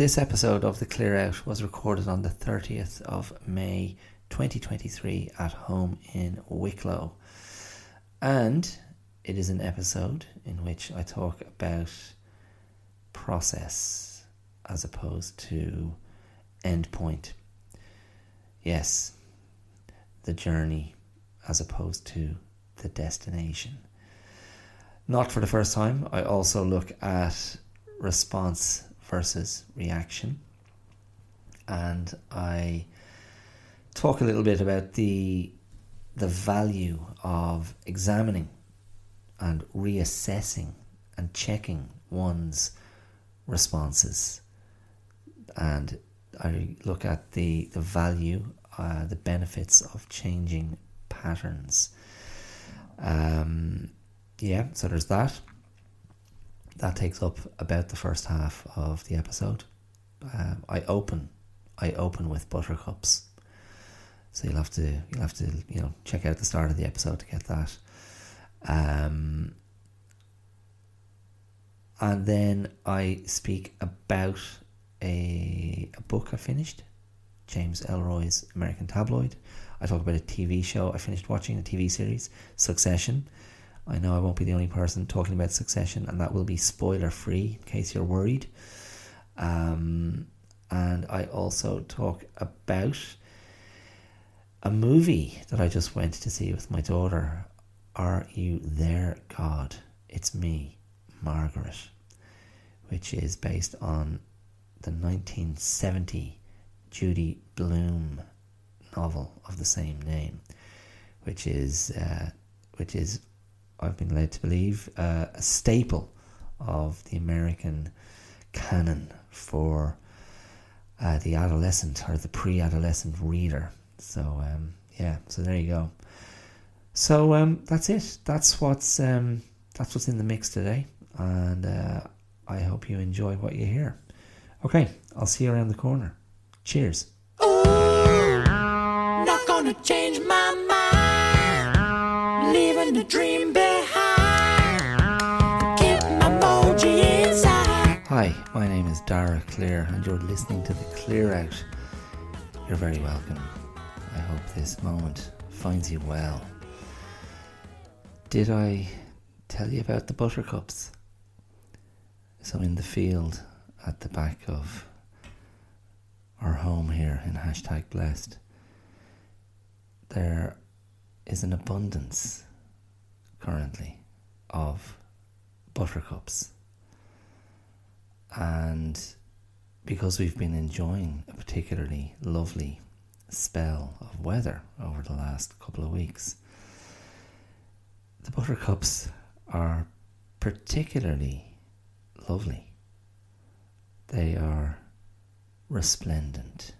This episode of The Clear Out was recorded on the 30th of May 2023 at home in Wicklow. And it is an episode in which I talk about process as opposed to endpoint. Yes, the journey as opposed to the destination. Not for the first time, I also look at response versus reaction. And I talk a little bit about the the value of examining and reassessing and checking one's responses. And I look at the, the value, uh, the benefits of changing patterns. Um, yeah, so there's that. That takes up about the first half of the episode. Um, I open, I open with buttercups. So you'll have to you'll have to you know check out the start of the episode to get that. Um, and then I speak about a, a book I finished, James Ellroy's American Tabloid. I talk about a TV show I finished watching, a TV series, Succession. I know I won't be the only person talking about Succession, and that will be spoiler free in case you're worried. Um, and I also talk about a movie that I just went to see with my daughter. Are You There, God? It's Me, Margaret, which is based on the 1970 Judy Blume novel of the same name, which is uh, which is I've been led to believe uh, a staple of the American canon for uh, the adolescent or the pre-adolescent reader. So um, yeah, so there you go. So um, that's it. That's what's um, that's what's in the mix today, and uh, I hope you enjoy what you hear. Okay, I'll see you around the corner. Cheers. Ooh, not gonna change my mind. Leaving the dream my name is Dara Clear, and you're listening to the Clear Out. You're very welcome. I hope this moment finds you well. Did I tell you about the buttercups? So, in the field at the back of our home here in hashtag blessed, there is an abundance currently of buttercups. And because we've been enjoying a particularly lovely spell of weather over the last couple of weeks, the buttercups are particularly lovely. They are resplendent.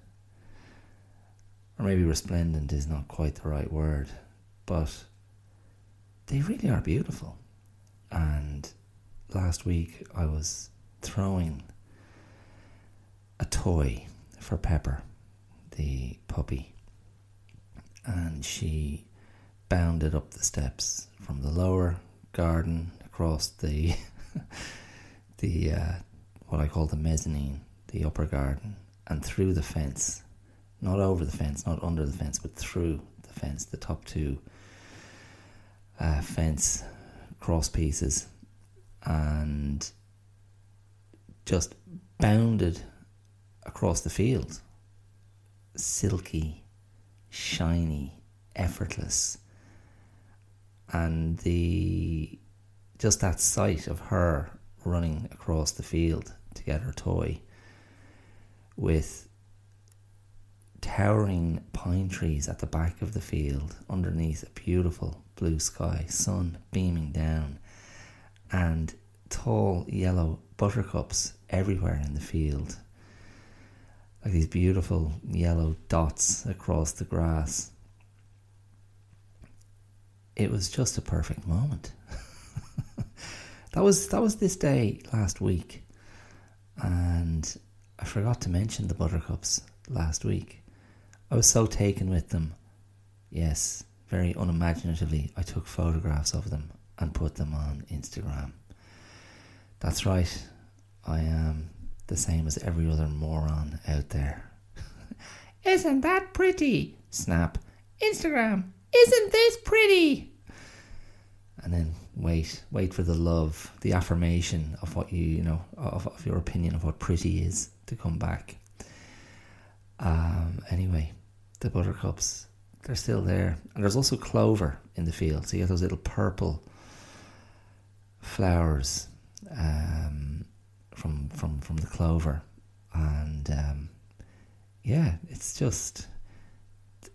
Or maybe resplendent is not quite the right word, but they really are beautiful. And last week I was throwing a toy for Pepper, the puppy, and she bounded up the steps from the lower garden across the the uh, what I call the mezzanine, the upper garden, and through the fence, not over the fence, not under the fence, but through the fence, the top two uh, fence cross pieces, and just bounded across the field, silky, shiny, effortless, and the just that sight of her running across the field to get her toy with towering pine trees at the back of the field underneath a beautiful blue sky, sun beaming down, and tall yellow buttercups everywhere in the field. Like these beautiful yellow dots across the grass. It was just a perfect moment. that was that was this day last week. And I forgot to mention the buttercups last week. I was so taken with them. Yes, very unimaginatively, I took photographs of them and put them on Instagram. That's right, I am the same as every other moron out there. Isn't that pretty? Snap. Instagram. Isn't this pretty? And then wait, wait for the love, the affirmation of what you, you know, of, of your opinion of what pretty is to come back. Um, anyway, the buttercups, they're still there. And there's also clover in the field. So you have those little purple flowers um, from, from, from the clover. And um, yeah, it's just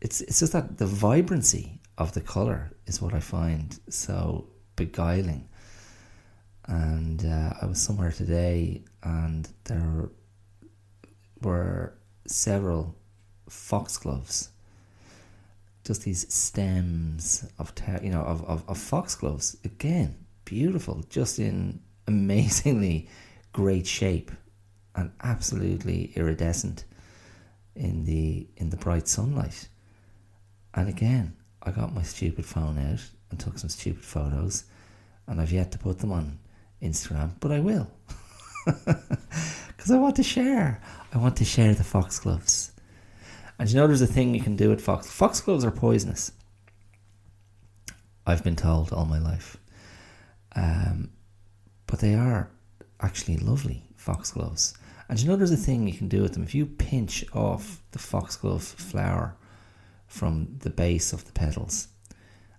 it's it's just that the vibrancy of the color is what I find so beguiling. And uh, I was somewhere today, and there were several foxgloves, just these stems of you know of, of, of foxgloves. Again, beautiful, just in amazingly great shape, and absolutely iridescent in the in the bright sunlight. And again, I got my stupid phone out and took some stupid photos, and I've yet to put them on Instagram, but I will. Because I want to share. I want to share the foxgloves. And you know there's a thing you can do with fox foxgloves are poisonous. I've been told all my life. Um, but they are actually lovely foxgloves. And you know there's a thing you can do with them. If you pinch off the foxglove flower from the base of the petals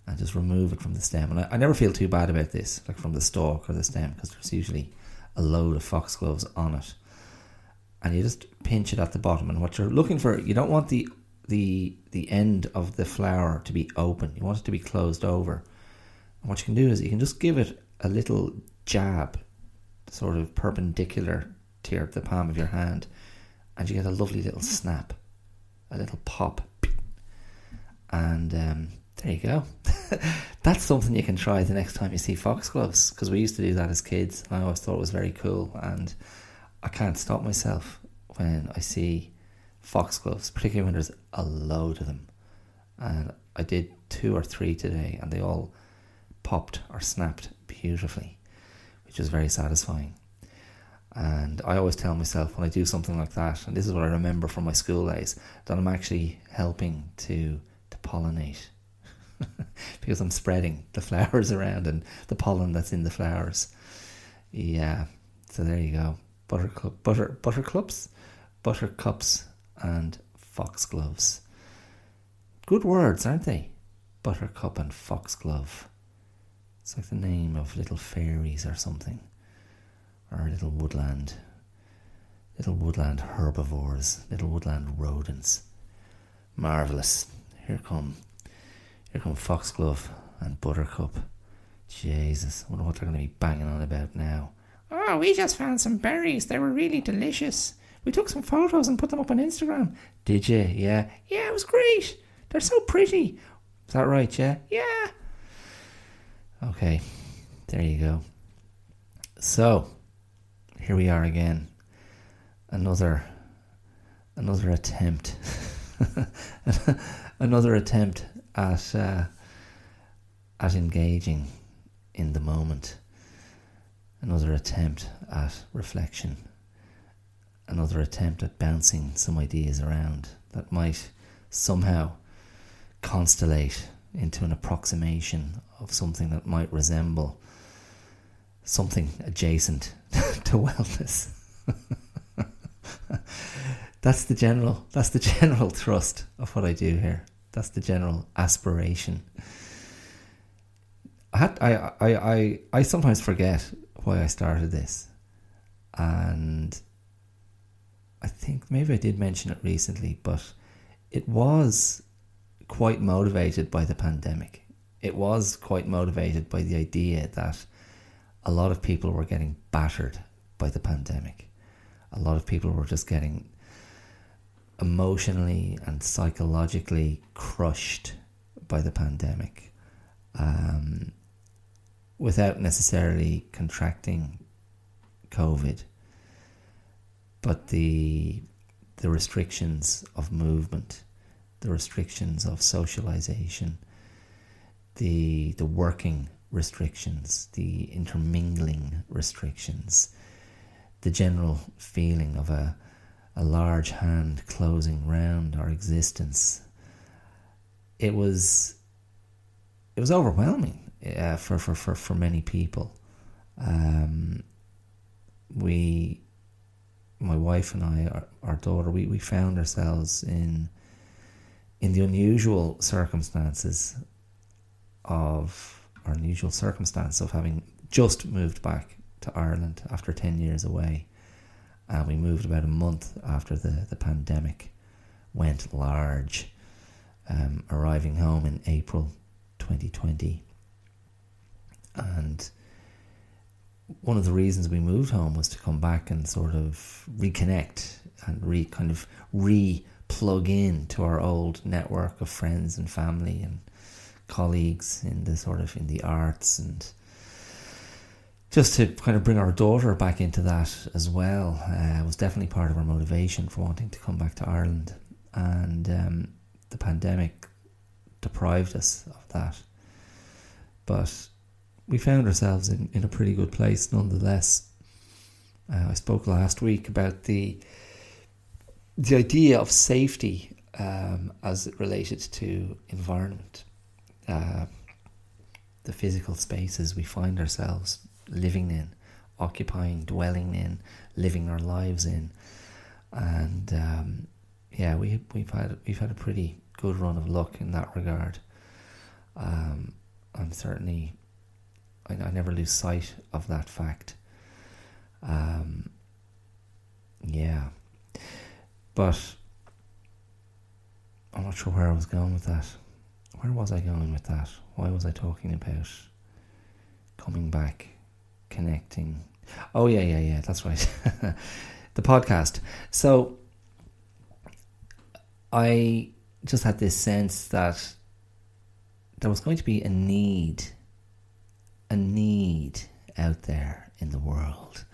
and just remove it from the stem. And I, I never feel too bad about this, like from the stalk or the stem, because there's usually a load of foxgloves on it. And you just pinch it at the bottom. And what you're looking for, you don't want the the the end of the flower to be open. You want it to be closed over. And what you can do is you can just give it a little jab, sort of perpendicular to the palm of your hand, and you get a lovely little snap, a little pop and um, there you go. That's something you can try the next time you see foxgloves because we used to do that as kids. I always thought it was very cool, and I can't stop myself when I see foxgloves, particularly when there's a load of them. And I did two or three today, and they all popped or snapped beautifully, which was very satisfying. And I always tell myself when I do something like that, and this is what I remember from my school days, that I'm actually helping to to pollinate because I'm spreading the flowers around and the pollen that's in the flowers. Yeah, so there you go. Buttercup, butter, buttercups, buttercups, and foxgloves. Good words, aren't they? Buttercup and foxglove. It's like the name of little fairies or something, or little woodland, little woodland herbivores, little woodland rodents. Marvelous. Here come, here come Foxglove and Buttercup. Jesus, I wonder what they're going to be banging on about now. Oh, we just found some berries. They were really delicious. We took some photos and put them up on Instagram. Did you? Yeah. Yeah, it was great. They're so pretty. Is that right? Yeah. Yeah. Okay, there you go. So, here we are again. Another, another attempt. another attempt at uh, at engaging in the moment. Another attempt at reflection. Another attempt at bouncing some ideas around that might somehow constellate into an approximation of something that might resemble something adjacent to wellness. that's the general that's the general thrust of what I do here. That's the general aspiration. I had, I, I, I, I sometimes forget why I started this. And I think maybe I did mention it recently, but it was quite motivated by the pandemic. It was quite motivated by the idea that a lot of people were getting battered by the pandemic. A lot of people were just getting emotionally and psychologically crushed by the pandemic um, without necessarily contracting COVID. But the the restrictions of movement, the restrictions of socialization, the the working restrictions, the intermingling restrictions, the general feeling of a a large hand closing round our existence. It was it was overwhelming uh, for, for, for, for many people. Um, we, my wife and I, our, our daughter, we, we found ourselves in in the unusual circumstances of our unusual circumstance of having just moved back to Ireland after 10 years away. And we moved about a month after the, the pandemic went large, um, arriving home in April 2020. And one of the reasons we moved home was to come back and sort of reconnect and re kind of re plug in to our old network of friends and family and colleagues in the sort of in the arts and just to kind of bring our daughter back into that as well uh, was definitely part of our motivation for wanting to come back to Ireland. And um, the pandemic deprived us of that. But we found ourselves in, in a pretty good place nonetheless. Uh, I spoke last week about the the idea of safety um, as it related to environment, uh, the physical spaces we find ourselves living in, occupying, dwelling in, living our lives in, and um, yeah, we we've had we've had a pretty good run of luck in that regard. Um, I'm certainly I, I, never lose sight of that fact. Um, yeah. But I'm not sure where I was going with that. Where was I going with that? Why was I talking about coming back, connecting? Oh, yeah, yeah, yeah, that's right. the podcast. So I just had this sense that there was going to be a need, a need out there in the world,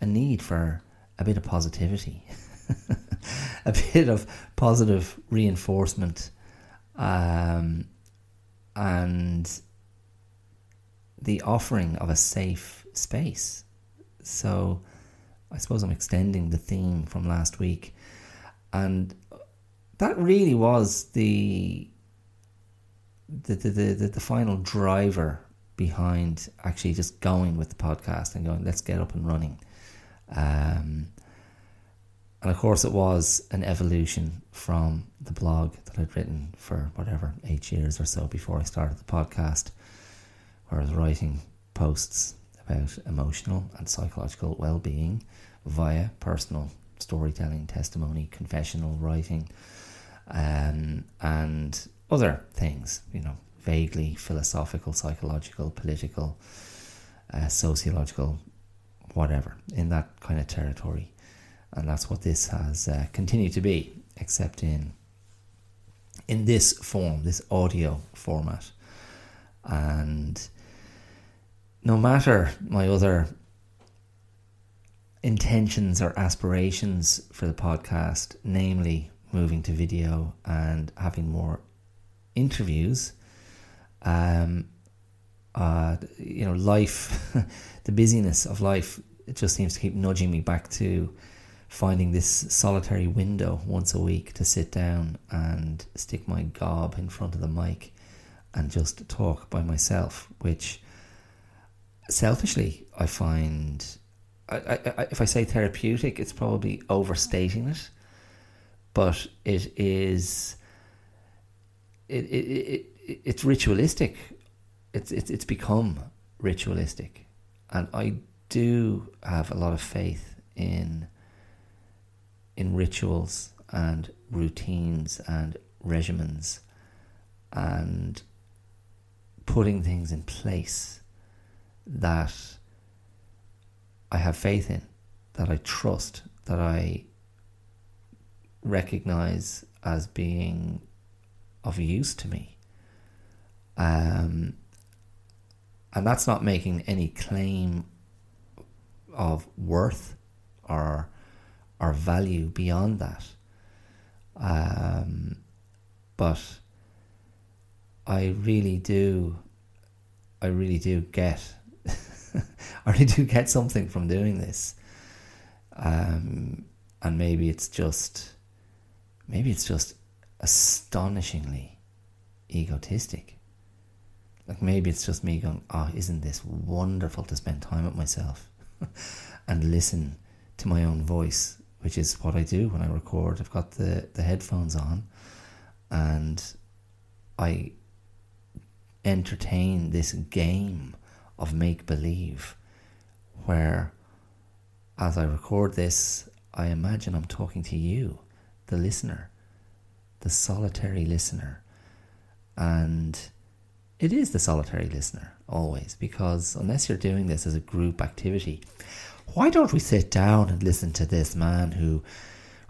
a need for a bit of positivity. a bit of positive reinforcement um, and the offering of a safe space. So I suppose I'm extending the theme from last week. And that really was the the, the, the, the final driver behind actually just going with the podcast and going, let's get up and running. Um, and of course, it was an evolution from the blog that I'd written for whatever, eight years or so before I started the podcast, where I was writing posts about emotional and psychological well being via personal storytelling, testimony, confessional writing, um, and other things, you know, vaguely philosophical, psychological, political, uh, sociological, whatever, in that kind of territory and that's what this has uh, continued to be, except in in this form, this audio format. And no matter my other intentions or aspirations for the podcast, namely moving to video and having more interviews, um, uh, you know, life, the busyness of life, it just seems to keep nudging me back to finding this solitary window once a week to sit down and stick my gob in front of the mic and just talk by myself, which selfishly I find, I, I, if I say therapeutic, it's probably overstating it, but it is, it, it, it, it, it's ritualistic. It's, it's, it's become ritualistic. And I do have a lot of faith in in rituals and routines and regimens and putting things in place that I have faith in, that I trust, that I recognize as being of use to me. Um, and that's not making any claim of worth or or value beyond that. Um, but I really do, I really do get, I really do get something from doing this. Um, and maybe it's just, maybe it's just astonishingly egotistic. Like maybe it's just me going, oh, isn't this wonderful to spend time with myself and listen to my own voice, which is what I do when I record. I've got the, the headphones on and I entertain this game of make believe where as I record this, I imagine I'm talking to you, the listener, the solitary listener. And it is the solitary listener always, because unless you're doing this as a group activity, why don't we sit down and listen to this man who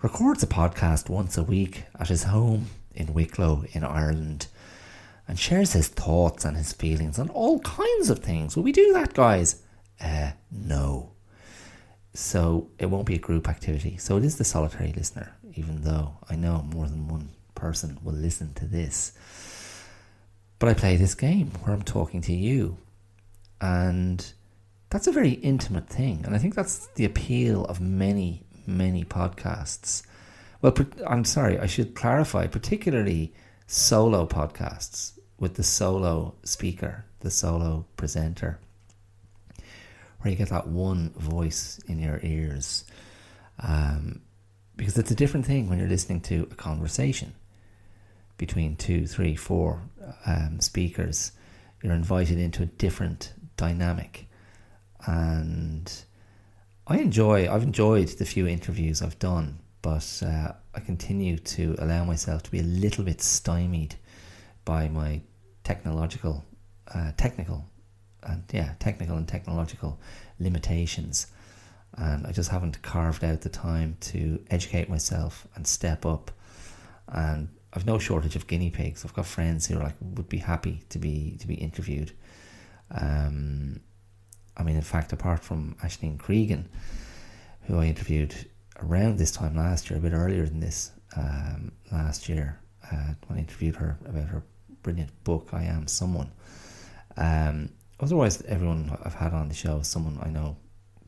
records a podcast once a week at his home in Wicklow in Ireland and shares his thoughts and his feelings on all kinds of things. Will we do that, guys? Uh, no. So it won't be a group activity. So it is the solitary listener, even though I know more than one person will listen to this. But I play this game where I'm talking to you. And that's a very intimate thing. And I think that's the appeal of many, many podcasts. Well, I'm sorry, I should clarify, particularly solo podcasts with the solo speaker, the solo presenter, where you get that one voice in your ears. Um, because it's a different thing when you're listening to a conversation between two, three, four um, speakers. You're invited into a different dynamic. And I enjoy, I've enjoyed the few interviews I've done, but uh, I continue to allow myself to be a little bit stymied by my technological, uh, technical, and yeah, technical and technological limitations. And I just haven't carved out the time to educate myself and step up. And I've no shortage of guinea pigs. I've got friends who are like would be happy to be to be interviewed. Um, I mean, in fact, apart from Ashleen Cregan, who I interviewed around this time last year, a bit earlier than this um, last year, uh, when I interviewed her about her brilliant book, I Am Someone. Um, otherwise, everyone I've had on the show is someone I know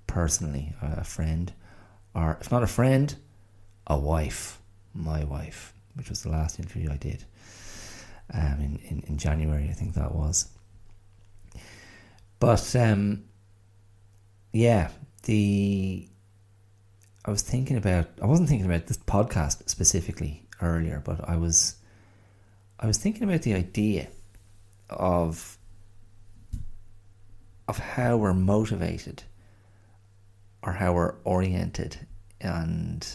personally, a friend, or if not a friend, a wife, my wife, which was the last interview I did um, in, in, in January, I think that was. But um, yeah, the I was thinking about I wasn't thinking about this podcast specifically earlier, but I was I was thinking about the idea of of how we're motivated or how we're oriented and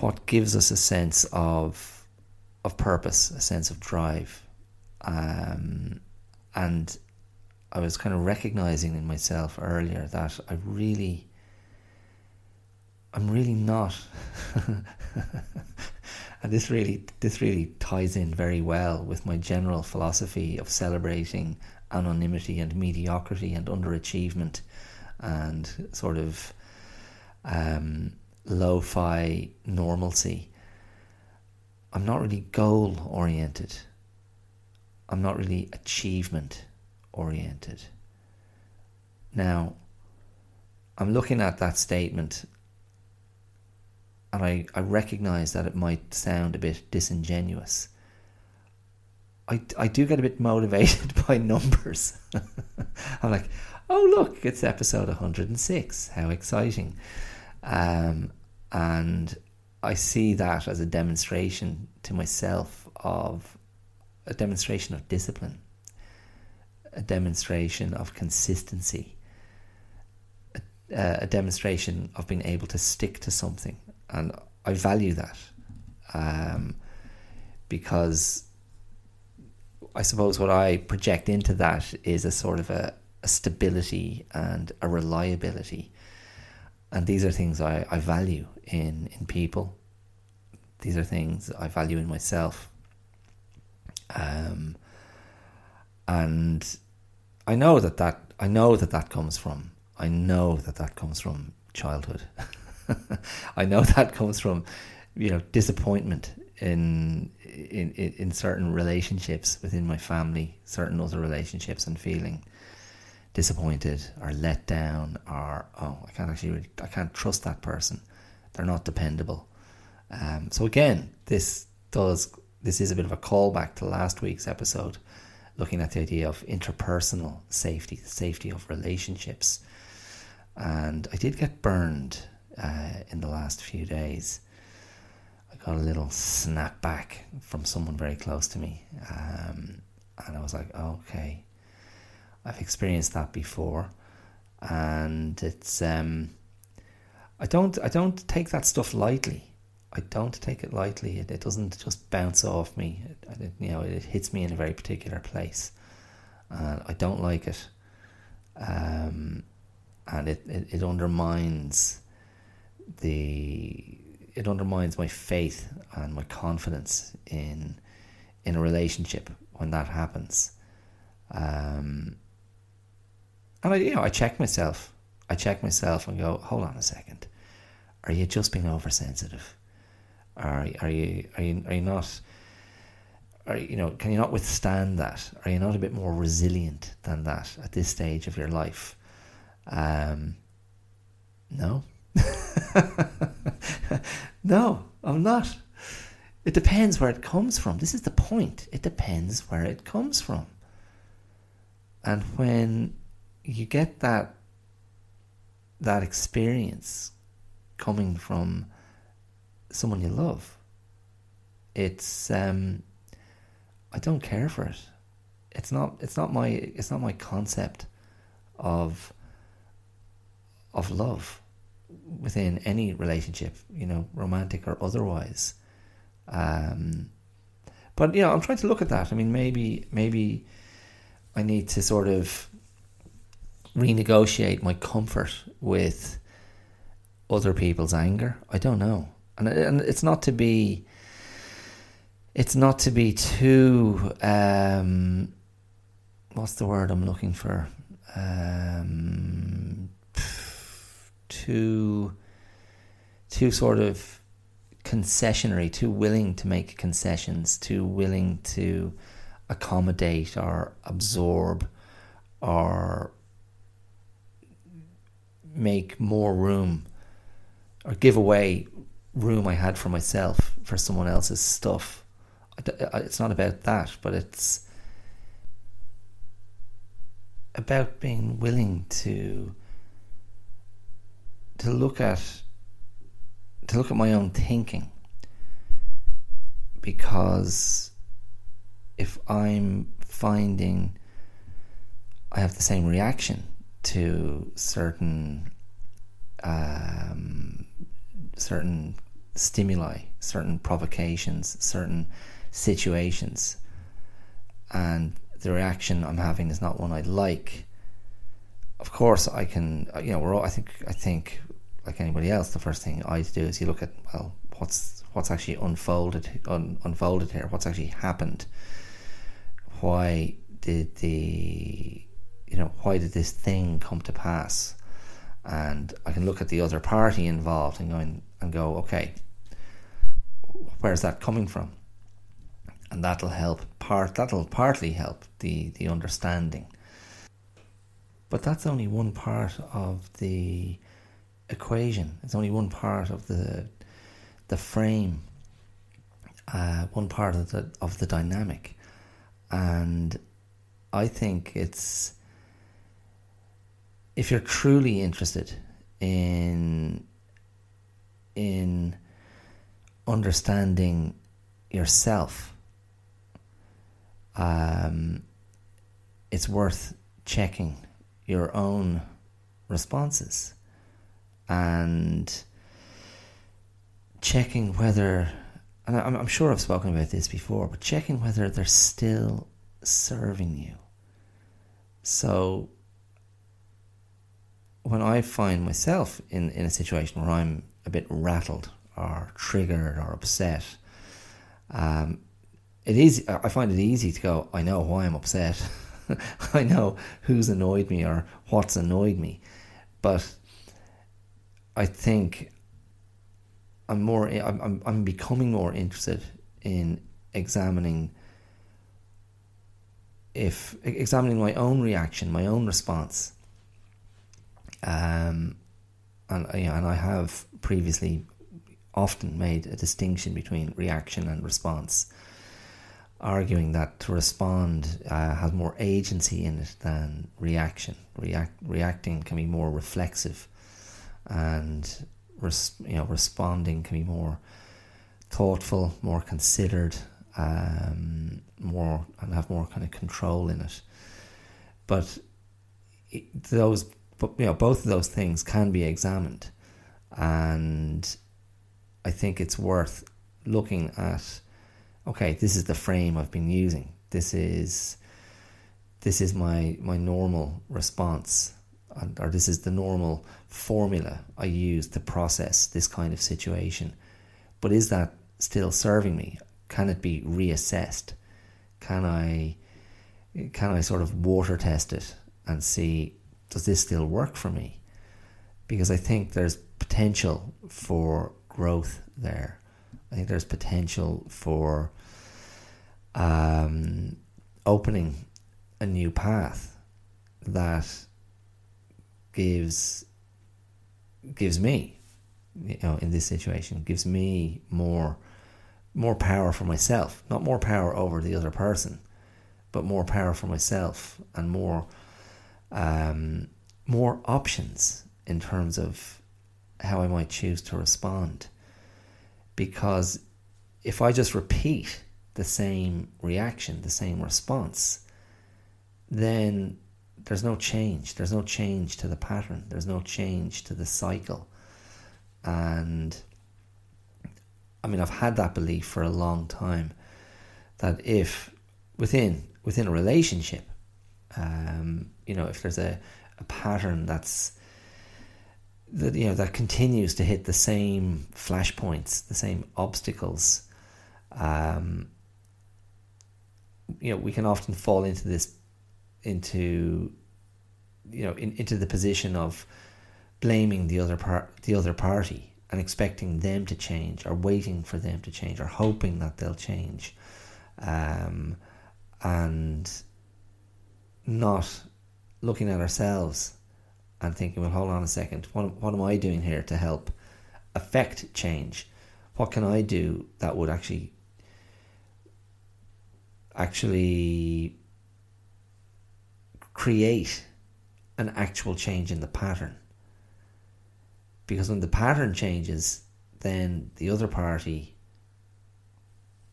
what gives us a sense of of purpose, a sense of drive. Um, and I was kind of recognizing in myself earlier that I really I'm really not and this really this really ties in very well with my general philosophy of celebrating anonymity and mediocrity and underachievement and sort of um, lo-fi normalcy. I'm not really goal oriented. I'm not really achievement oriented. Now, I'm looking at that statement and I, I recognize that it might sound a bit disingenuous. I, I do get a bit motivated by numbers. I'm like, oh, look, it's episode 106. How exciting. Um, and I see that as a demonstration to myself of a demonstration of discipline, a demonstration of consistency, a, a demonstration of being able to stick to something and I value that um, because I suppose what I project into that is a sort of a, a stability and a reliability, and these are things I, I value in in people. These are things I value in myself. Um, and I know that that I know that that comes from I know that that comes from childhood. I know that comes from, you know, disappointment in, in in certain relationships within my family, certain other relationships, and feeling disappointed or let down or oh I can't actually I can't trust that person. They're not dependable. Um, so again this does this is a bit of a callback to last week's episode looking at the idea of interpersonal safety the safety of relationships. And I did get burned uh, in the last few days. I got a little snap back from someone very close to me um, and I was like okay I've experienced that before, and it's um, I don't I don't take that stuff lightly. I don't take it lightly. It, it doesn't just bounce off me. It, it, you know, it hits me in a very particular place, and I don't like it. Um, and it, it, it undermines the it undermines my faith and my confidence in in a relationship when that happens. Um, and I, you know, I check myself. I check myself and go, hold on a second. Are you just being oversensitive? Are are you are you are you not? Are you know? Can you not withstand that? Are you not a bit more resilient than that at this stage of your life? Um, no, no, I'm not. It depends where it comes from. This is the point. It depends where it comes from. And when you get that that experience coming from someone you love. It's um, I don't care for it. It's not it's not my it's not my concept of of love within any relationship, you know, romantic or otherwise. Um, but you know, I'm trying to look at that. I mean, maybe maybe I need to sort of renegotiate my comfort with other people's anger. I don't know, and and it's not to be. It's not to be too. Um, what's the word I'm looking for? Um, too. Too sort of concessionary, too willing to make concessions, too willing to accommodate or absorb or make more room or give away room I had for myself for someone else's stuff. It's not about that, but it's about being willing to to look at to look at my own thinking because if I'm finding I have the same reaction to certain um, certain stimuli, certain provocations, certain situations, and the reaction I'm having is not one I like. Of course, I can. Uh, you know, we're all. I think. I think, like anybody else, the first thing I do is you look at well, what's what's actually unfolded un, unfolded here. What's actually happened? Why did the you know, why did this thing come to pass? And I can look at the other party involved and go in, and go, okay, where's that coming from? And that'll help part that'll partly help the, the understanding. But that's only one part of the equation. It's only one part of the the frame, uh, one part of the of the dynamic, and I think it's if you're truly interested in in understanding yourself, um, it's worth checking your own responses and checking whether, and I'm, I'm sure I've spoken about this before, but checking whether they're still serving you. So when I find myself in, in a situation where I'm a bit rattled or triggered or upset, um, it is I find it easy to go. I know why I'm upset. I know who's annoyed me or what's annoyed me, but I think I'm more. I'm I'm, becoming more interested in examining if examining my own reaction, my own response, um, and and I have previously often made a distinction between reaction and response, arguing that to respond uh, has more agency in it than reaction. React, reacting can be more reflexive, and res, you know responding can be more thoughtful, more considered, um, more and have more kind of control in it. But those, you know, both of those things can be examined, and I think it's worth looking at. Okay, this is the frame I've been using. This is this is my my normal response, or this is the normal formula I use to process this kind of situation. But is that still serving me? Can it be reassessed? Can I can I sort of water test it and see does this still work for me? Because I think there's potential for growth there. I think there's potential for um, opening a new path that gives gives me, you know, in this situation, gives me more more power for myself, not more power over the other person, but more power for myself and more um, more options in terms of how I might choose to respond. Because if I just repeat the same reaction, the same response, then there's no change. There's no change to the pattern. There's no change to the cycle. And I mean, I've had that belief for a long time that if within within a relationship, um, you know, if there's a, a pattern that's that you know that continues to hit the same flashpoints, the same obstacles, um, you know, we can often fall into this into you know in, into the position of blaming the other part the other party and expecting them to change or waiting for them to change or hoping that they'll change. Um, and not looking at ourselves and thinking well hold on a second. What, what am i doing here to help affect change? What can i do that would actually actually create an actual change in the pattern? Because when the pattern changes, then the other party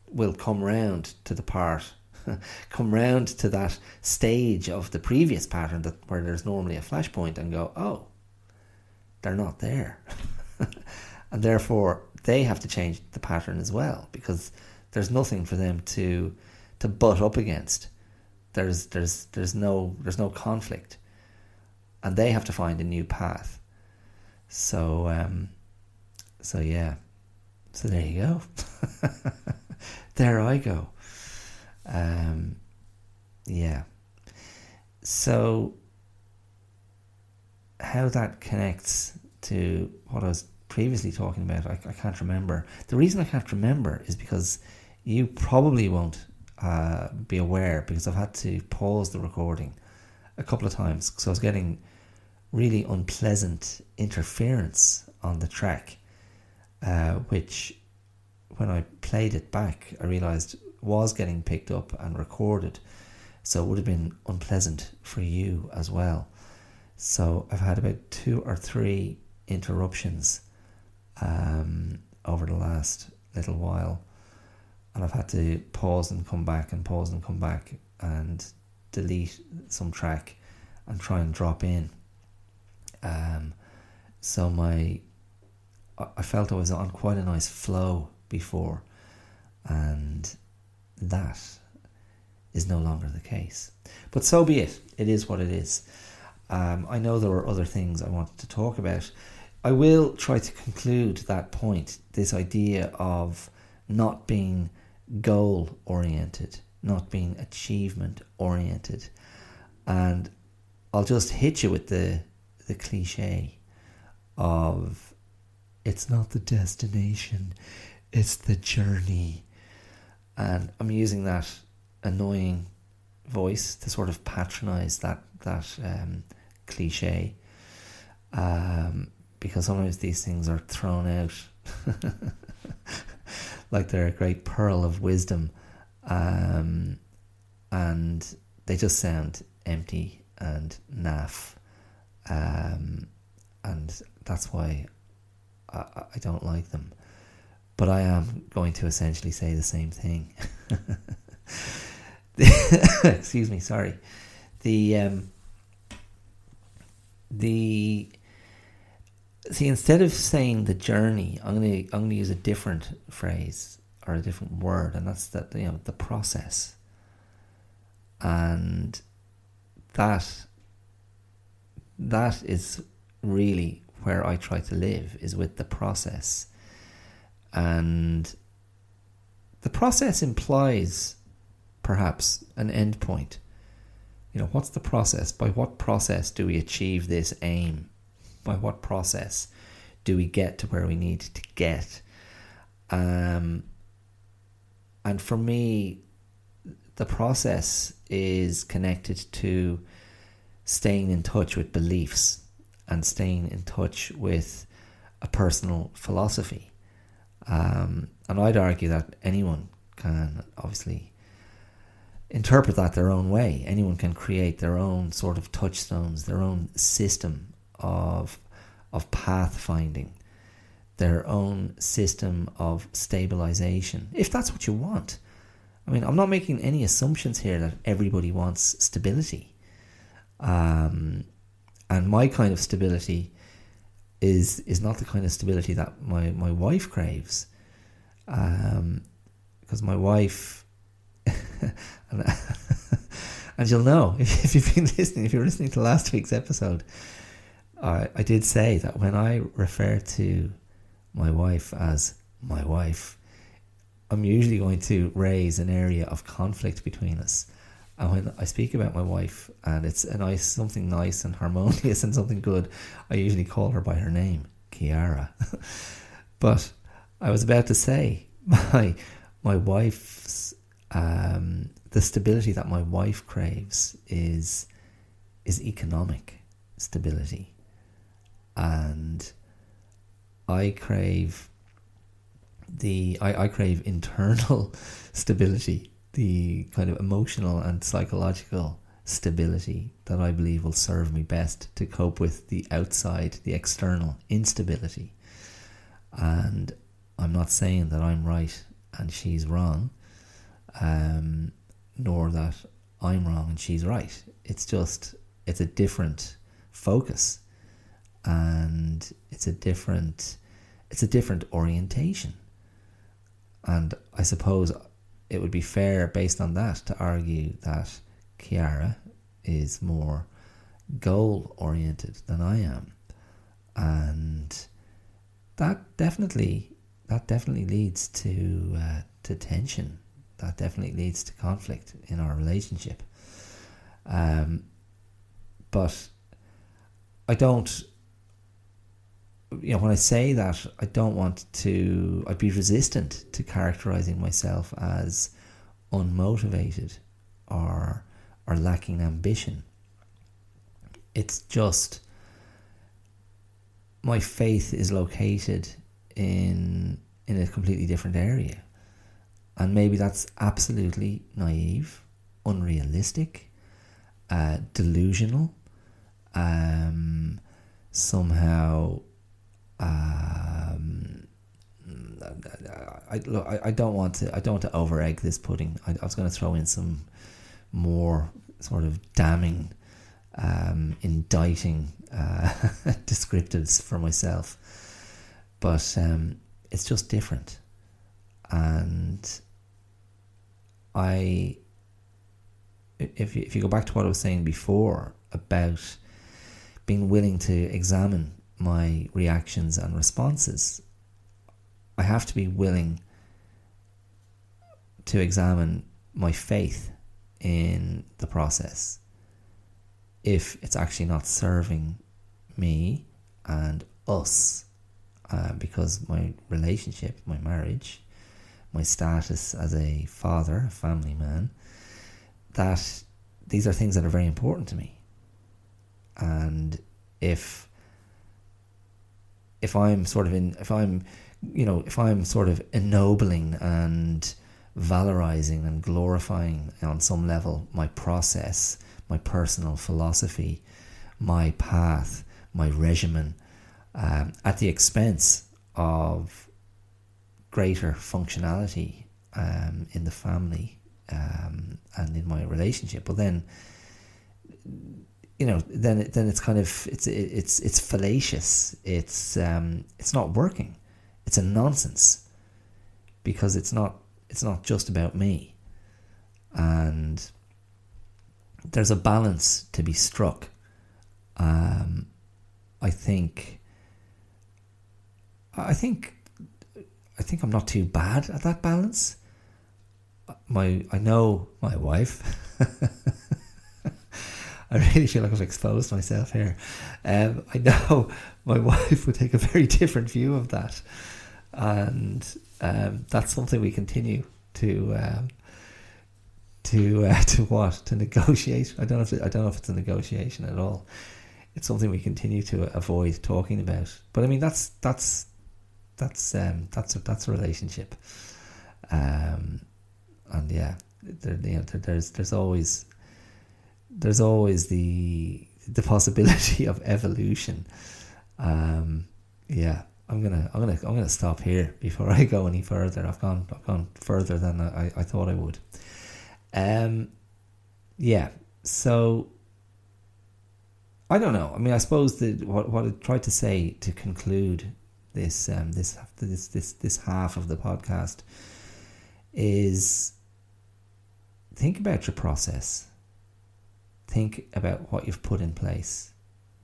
will come round to the part, come round to that stage of the previous pattern that where there's normally a flashpoint and go, oh, they're not there. and therefore they have to change the pattern as well because there's nothing for them to to butt up against. There's there's there's no there's no conflict. And they have to find a new path. So, um, so yeah. So there you go. there I go. Um, yeah. So, how that connects to what I was previously talking about, I, I can't remember. The reason I can't remember is because you probably won't uh, be aware because I've had to pause the recording a couple of times because I was getting really unpleasant interference on the track, uh, which when I played it back, I realised was getting picked up and recorded. So it would have been unpleasant for you as well. So I've had about two or three interruptions um, over the last little while. And I've had to pause and come back and pause and come back and delete some track and try and drop in. Um, so my, I felt I was on quite a nice flow before, and that is no longer the case. But so be it. It is what it is. Um, I know there were other things I wanted to talk about. I will try to conclude that point. This idea of not being goal oriented, not being achievement oriented, and I'll just hit you with the the cliche of it's not the destination, it's the journey. And I'm using that annoying voice to sort of patronize that that um, cliche, um, because sometimes these things are thrown out like they're a great pearl of wisdom, um, and they just sound empty and naff, um, and that's why I, I don't like them. But I am going to essentially say the same thing. Excuse me, sorry. The um, the see instead of saying the journey, I'm gonna I'm gonna use a different phrase or a different word, and that's that you know the process. And that that is really where I try to live is with the process. And the process implies perhaps an end point. You know, what's the process? By what process do we achieve this aim? By what process do we get to where we need to get? Um, and for me, the process is connected to staying in touch with beliefs and staying in touch with a personal philosophy. Um, and I'd argue that anyone can obviously interpret that their own way. Anyone can create their own sort of touchstones, their own system of of path finding, their own system of stabilization, if that's what you want. I mean, I'm not making any assumptions here that everybody wants stability. Um, and my kind of stability is is not the kind of stability that my, my wife craves. Um, because my wife and, and you'll know if, if, you've been listening, if you're listening to last week's episode, I did say that when I refer to my wife as my wife, I'm usually going to raise an area of conflict between us. And when I speak about my wife and it's a nice something nice and harmonious and something good, I usually call her by her name, Kiara. but I was about to say my my wife's um, the stability that my wife craves is is economic stability, and I crave the I, I crave internal stability, the kind of emotional and psychological stability that I believe will serve me best to cope with the outside, the external instability. And I'm not saying that I'm right and she's wrong, um, nor that I'm wrong and she's right. It's just it's a different focus, and it's a different it's a different orientation. And I suppose it would be fair, based on that, to argue that Kiara is more goal oriented than I am, and that definitely that definitely leads to uh, to tension. That definitely leads to conflict in our relationship. Um, but I don't. You know, when I say that, I don't want to. I'd be resistant to characterizing myself as unmotivated or or lacking ambition. It's just my faith is located in in a completely different area. And maybe that's absolutely naive, unrealistic, uh, delusional, um, somehow. Um, I, look, I, I don't want to I don't want to over egg this pudding. I, I was going to throw in some more sort of damning, um, indicting uh, descriptives for myself but um, it's just different. And I, if you, if you go back to what I was saying before about being willing to examine my reactions and responses, I have to be willing to examine my faith in the process if it's actually not serving me and us uh, because my relationship, my marriage, my status as a father, a family man, that these are things that are very important to me. And if if I'm sort of in if I'm you know if I'm sort of ennobling and valorizing and glorifying on some level my process, my personal philosophy, my path, my regimen, um, at the expense of greater functionality um, in the family um, and in my relationship. But then, you know, then then it's kind of it's it's it's fallacious. It's um, it's not working. It's a nonsense because it's not it's not just about me, and there's a balance to be struck. Um, I think. I think. I think I'm not too bad at that balance my I know my wife. I really feel like I've exposed myself here. Um, I know my wife would take a very different view of that, and um, that's something we continue to um, to uh, to what to negotiate. I don't know if it, I don't know if it's a negotiation at all. It's something we continue to avoid talking about. But I mean, that's that's that's um, that's a, that's a relationship. Um, and yeah, there, you know, there, there's there's always there's always the the possibility of evolution. Um, yeah, I'm gonna I'm gonna I'm gonna stop here before I go any further. I've gone I've gone further than I, I thought I would. Um, yeah, so I don't know. I mean, I suppose that what what I tried to say to conclude this um this this this this half of the podcast is think about your process. Think about what you've put in place.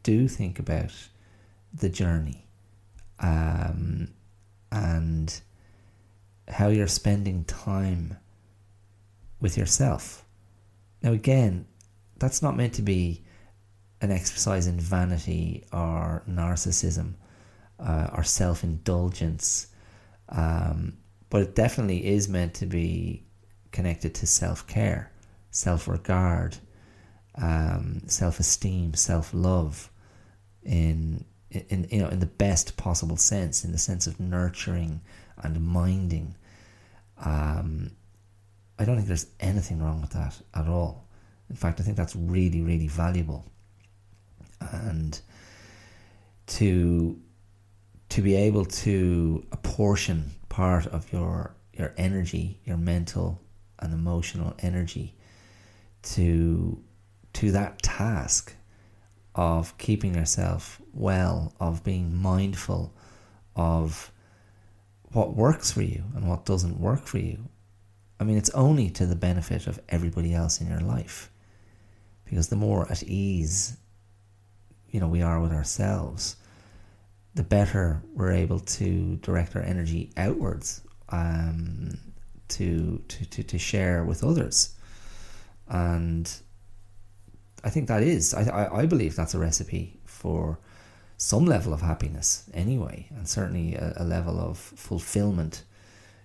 Do think about the journey um, and how you're spending time with yourself. Now, again, that's not meant to be an exercise in vanity or narcissism uh, or self indulgence, um, but it definitely is meant to be connected to self care, self regard, um, self esteem, self love, in in you know in the best possible sense, in the sense of nurturing and minding. Um, I don't think there's anything wrong with that at all. In fact, I think that's really, really valuable. And to to be able to apportion part of your your energy, your mental and emotional energy to to that task of keeping yourself well, of being mindful of what works for you and what doesn't work for you. I mean, it's only to the benefit of everybody else in your life. Because the more at ease, you know, we are with ourselves, the better we're able to direct our energy outwards um, to, to, to, to share with others. And I think that is, I, I, I believe that's a recipe for some level of happiness anyway, and certainly a, a level of fulfillment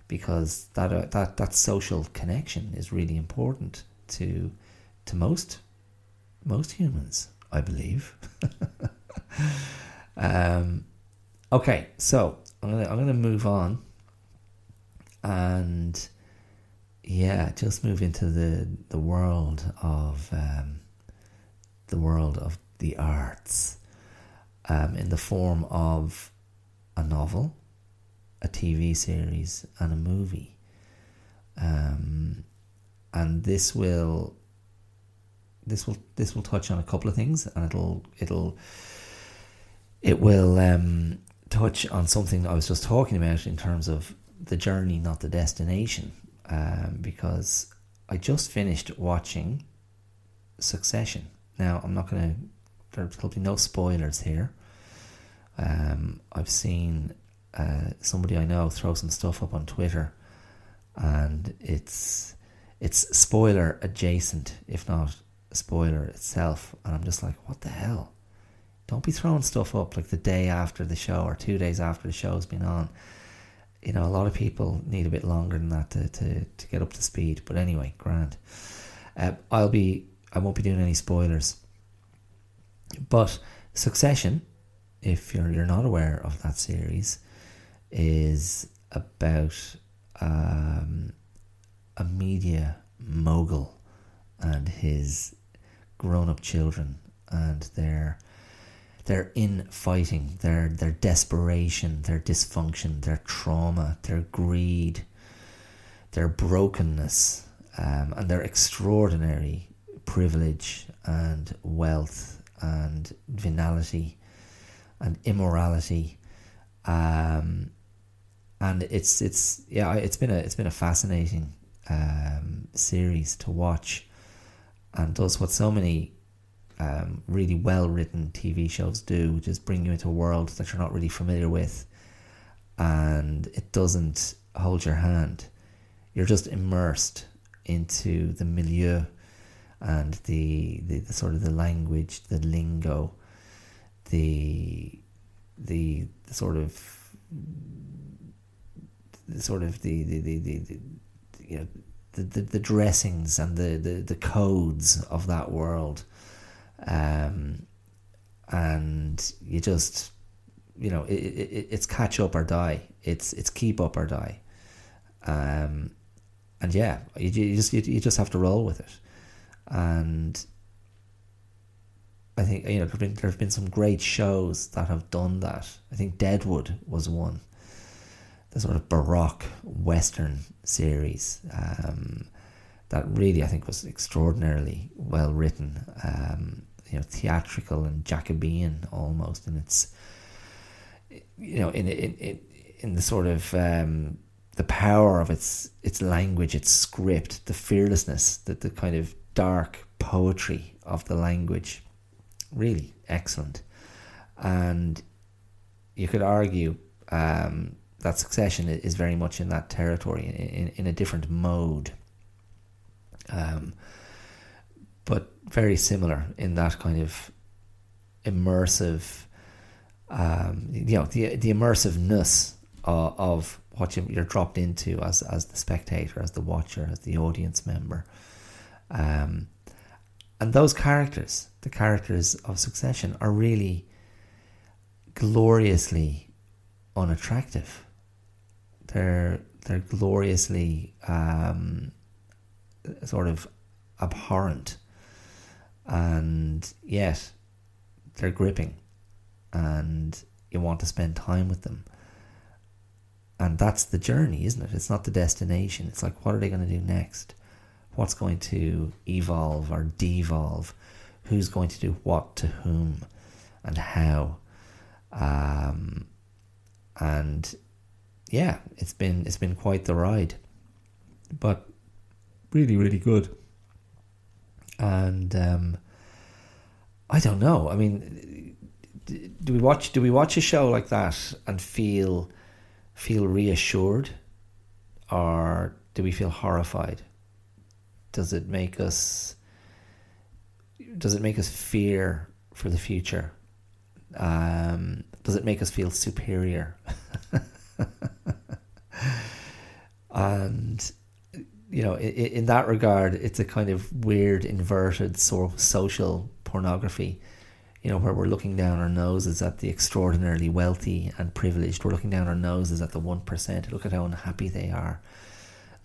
because that, uh, that, that social connection is really important to, to most, most humans, I believe. um, okay, so I'm gonna, I'm gonna move on and yeah, just move into the the world of um, the world of the arts um, in the form of a novel, a TV series, and a movie. Um, and this will this will this will touch on a couple of things, and it'll it'll it will um, touch on something I was just talking about in terms of the journey, not the destination um, because I just finished watching Succession. Now, I'm not going to, there'll be no spoilers here. Um, I've seen uh, somebody I know throw some stuff up on Twitter, and it's it's spoiler adjacent, if not spoiler itself. And I'm just like, what the hell? Don't be throwing stuff up like the day after the show or two days after the show's been on you know, a lot of people need a bit longer than that to, to, to get up to speed. But anyway, grand. Uh, I'll be I won't be doing any spoilers. But Succession, if you're you're not aware of that series, is about um, a media mogul and his grown-up children and their their infighting, their their desperation, their dysfunction, their trauma, their greed, their brokenness, um, and their extraordinary privilege and wealth and venality and immorality. Um, and it's it's yeah it's been a it's been a fascinating um, series to watch, and does what so many um, really well written TV shows do, which is bring you into a world that you're not really familiar with, and it doesn't hold your hand. You're just immersed into the milieu and the, the, the sort of the language, the lingo, the the, the sort of the sort of the the, the, the, the you know the, the, the dressings and the, the, the codes of that world. Um, and you just you know it, it, it's catch up or die. It's it's keep up or die. Um, and yeah you, you just you, you just have to roll with it and I think you know there have been some great shows that have done that. I think Deadwood was one, the sort of baroque western series um, that really I think was extraordinarily well written. Um, you know, theatrical and Jacobean almost and its, you know, in in in, in the sort of um, the power of its its language, its script, the fearlessness, the the kind of dark poetry of the language really excellent. And you could argue um, that Succession is very much in that territory, in, in, a different mode. Um, but very similar in that kind of immersive, um, you know, the the immersiveness of, of what you, are dropped into as as the spectator, as the watcher, as the audience member. Um, and those characters, the characters of Succession, are really gloriously unattractive. They're they're gloriously um, sort of abhorrent, and yet they're gripping, and you want to spend time with them. And that's the journey, isn't it? It's not the destination. It's like, what are they going to do next? What's going to evolve or devolve, who's going to do what to whom and how. Um, and yeah, it's been it's been quite the ride, but really really good. And um, I don't know. I mean, do we watch do we watch a show like that and feel feel reassured, or do we feel horrified? Does it make us does it make us fear for the future? Um, does it make us feel superior? and you know, in, in, that regard, it's a kind of weird, inverted sort of social pornography. You know, where we're looking down our noses at the extraordinarily wealthy and privileged. We're looking down our noses at the one percent. Look at how unhappy they are.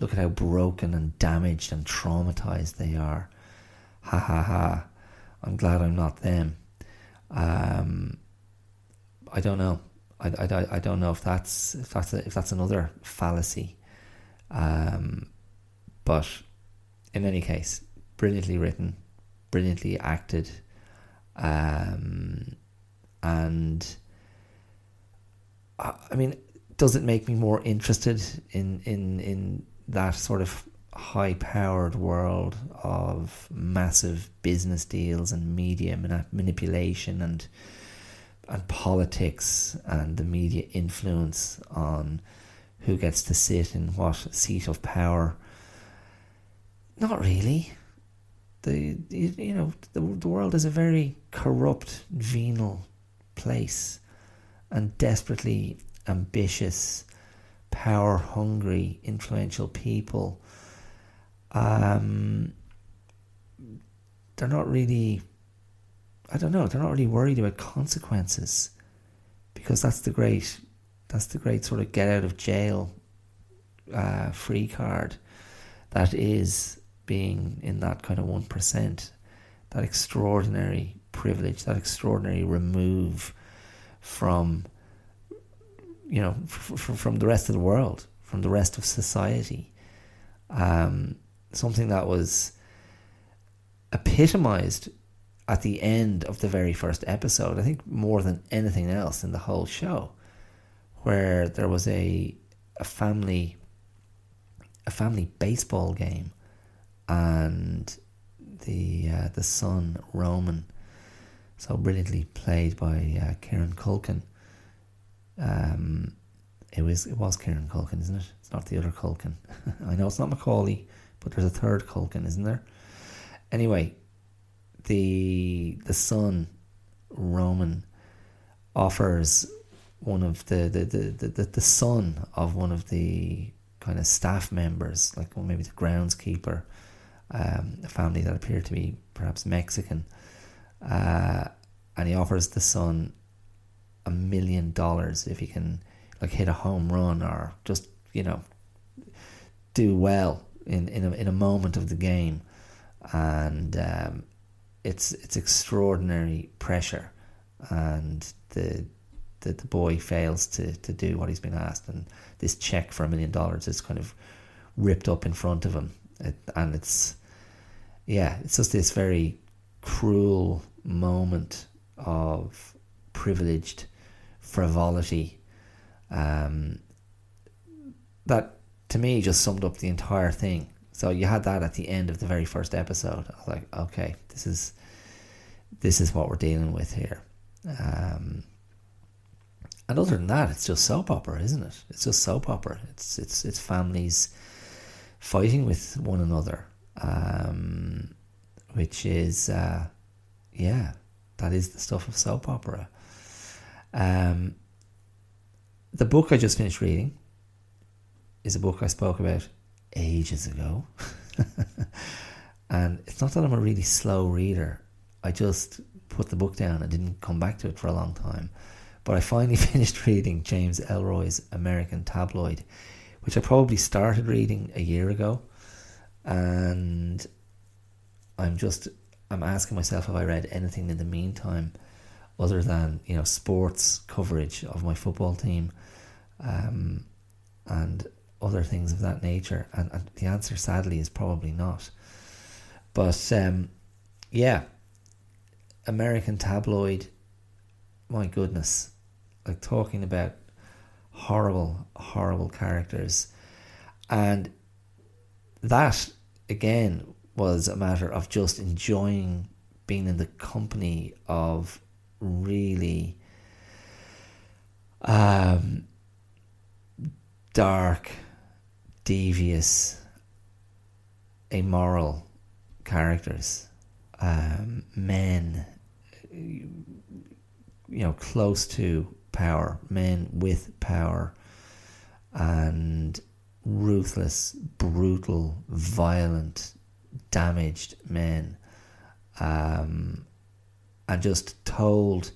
Look at how broken and damaged and traumatized they are. Ha ha ha. I'm glad I'm not them. Um, I don't know. I, I, I don't know if that's if that's a, if that's another fallacy. Um, but in any case, brilliantly written, brilliantly acted, um, and I, I mean, does it make me more interested in in in that sort of high powered world of massive business deals and media manipulation and and politics and the media influence on who gets to sit in what seat of power. Not really. The you know the, the world is a very corrupt venal place and desperately ambitious power hungry, influential people. Um, they're not really. I don't know. They're not really worried about consequences, because that's the great, that's the great sort of get out of jail, uh, free card, that is being in that kind of one percent, that extraordinary privilege, that extraordinary remove from, you know, f- f- from the rest of the world, from the rest of society. Um, something that was epitomized at the end of the very first episode, I think more than anything else in the whole show, where there was a a family a family baseball game and the uh, the son Roman so brilliantly played by uh, Kieran Culkin. Um, it was it was Kieran Culkin, isn't it? It's not the other Culkin. I know it's not Macaulay, but there's a third Culkin, isn't there? Anyway, the the son Roman offers one of the the, the, the, the son of one of the kind of staff members, like well, maybe the groundskeeper, um, a family that appeared to be perhaps Mexican, uh, and he offers the son a million dollars if he can like hit a home run or just you know do well in in a, in a moment of the game, and um, it's it's extraordinary pressure, and the the, the boy fails to, to do what he's been asked, and this check for a million dollars is kind of ripped up in front of him, it, and it's yeah, it's just this very cruel moment of privileged frivolity um, that to me just summed up the entire thing. So you had that at the end of the very first episode. I was like, okay, this is this is what we're dealing with here. Um, and other than that, it's just soap opera, isn't it? It's just soap opera. It's it's it's families fighting with one another, um, which is uh, yeah, that is the stuff of soap opera. Um, the book I just finished reading is a book I spoke about ages ago. and it's not that I'm a really slow reader. I just put the book down and didn't come back to it for a long time. But I finally finished reading James Ellroy's American Tabloid, which I probably started reading a year ago. And I'm just I'm asking myself if I read anything in the meantime other than, you know, sports coverage of my football team. Um, and other things of that nature? And, and the answer, sadly, is probably not. But um, yeah, American tabloid, my goodness, like talking about horrible, horrible characters. And that, again, was a matter of just enjoying being in the company of really um, dark, devious, immoral characters, um, men, you know, close to power, men with power, and ruthless, brutal, violent, damaged men, um, and just told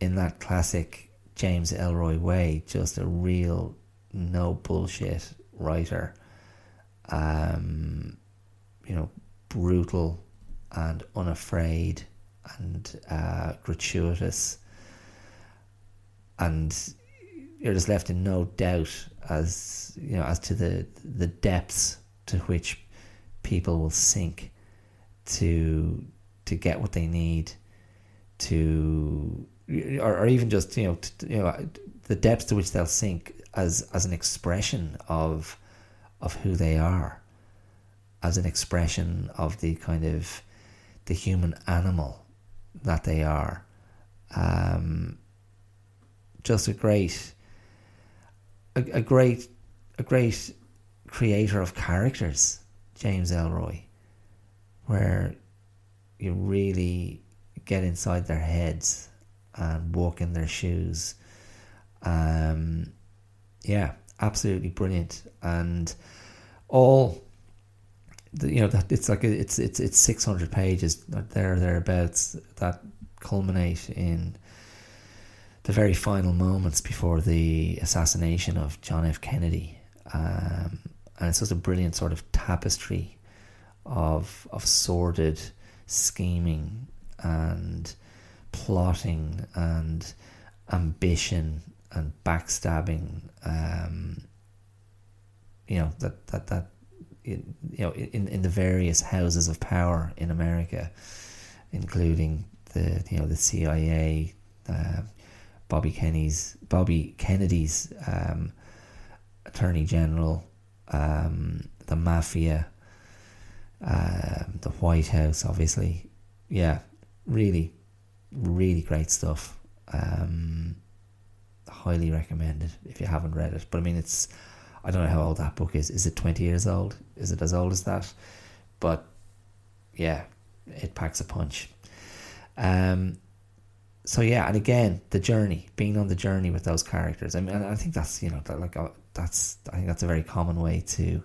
in that classic James Ellroy way, just a real no bullshit writer. Um, you know, brutal and unafraid and uh, gratuitous, and you're just left in no doubt as you know as to the the depths to which people will sink to to get what they need to or, or even just you know to, you know the depths to which they'll sink as as an expression of of who they are, as an expression of the kind of the human animal that they are. Um, just a great, a, a great, a great creator of characters, James Ellroy, where you really get inside their heads and walk in their shoes. Um, yeah, absolutely brilliant. And all the, you know that it's like it's it's it's six hundred pages there thereabouts that culminate in the very final moments before the assassination of John F. Kennedy, um, and it's just a brilliant sort of tapestry of of sordid scheming and plotting and ambition and backstabbing. Um, you know that that that you know in in the various houses of power in America, including the you know the CIA, uh, Bobby Kennedy's Bobby Kennedy's um, Attorney General, um, the mafia, uh, the White House, obviously. Yeah, really, really great stuff. Um, highly recommended if you haven't read it. But I mean, it's I don't know how old that book is. Is it twenty years old? Is it as old as that? But yeah, it packs a punch. Um, so yeah, and again, the journey, being on the journey with those characters. I mean, I think that's you know that like uh, that's I think that's a very common way to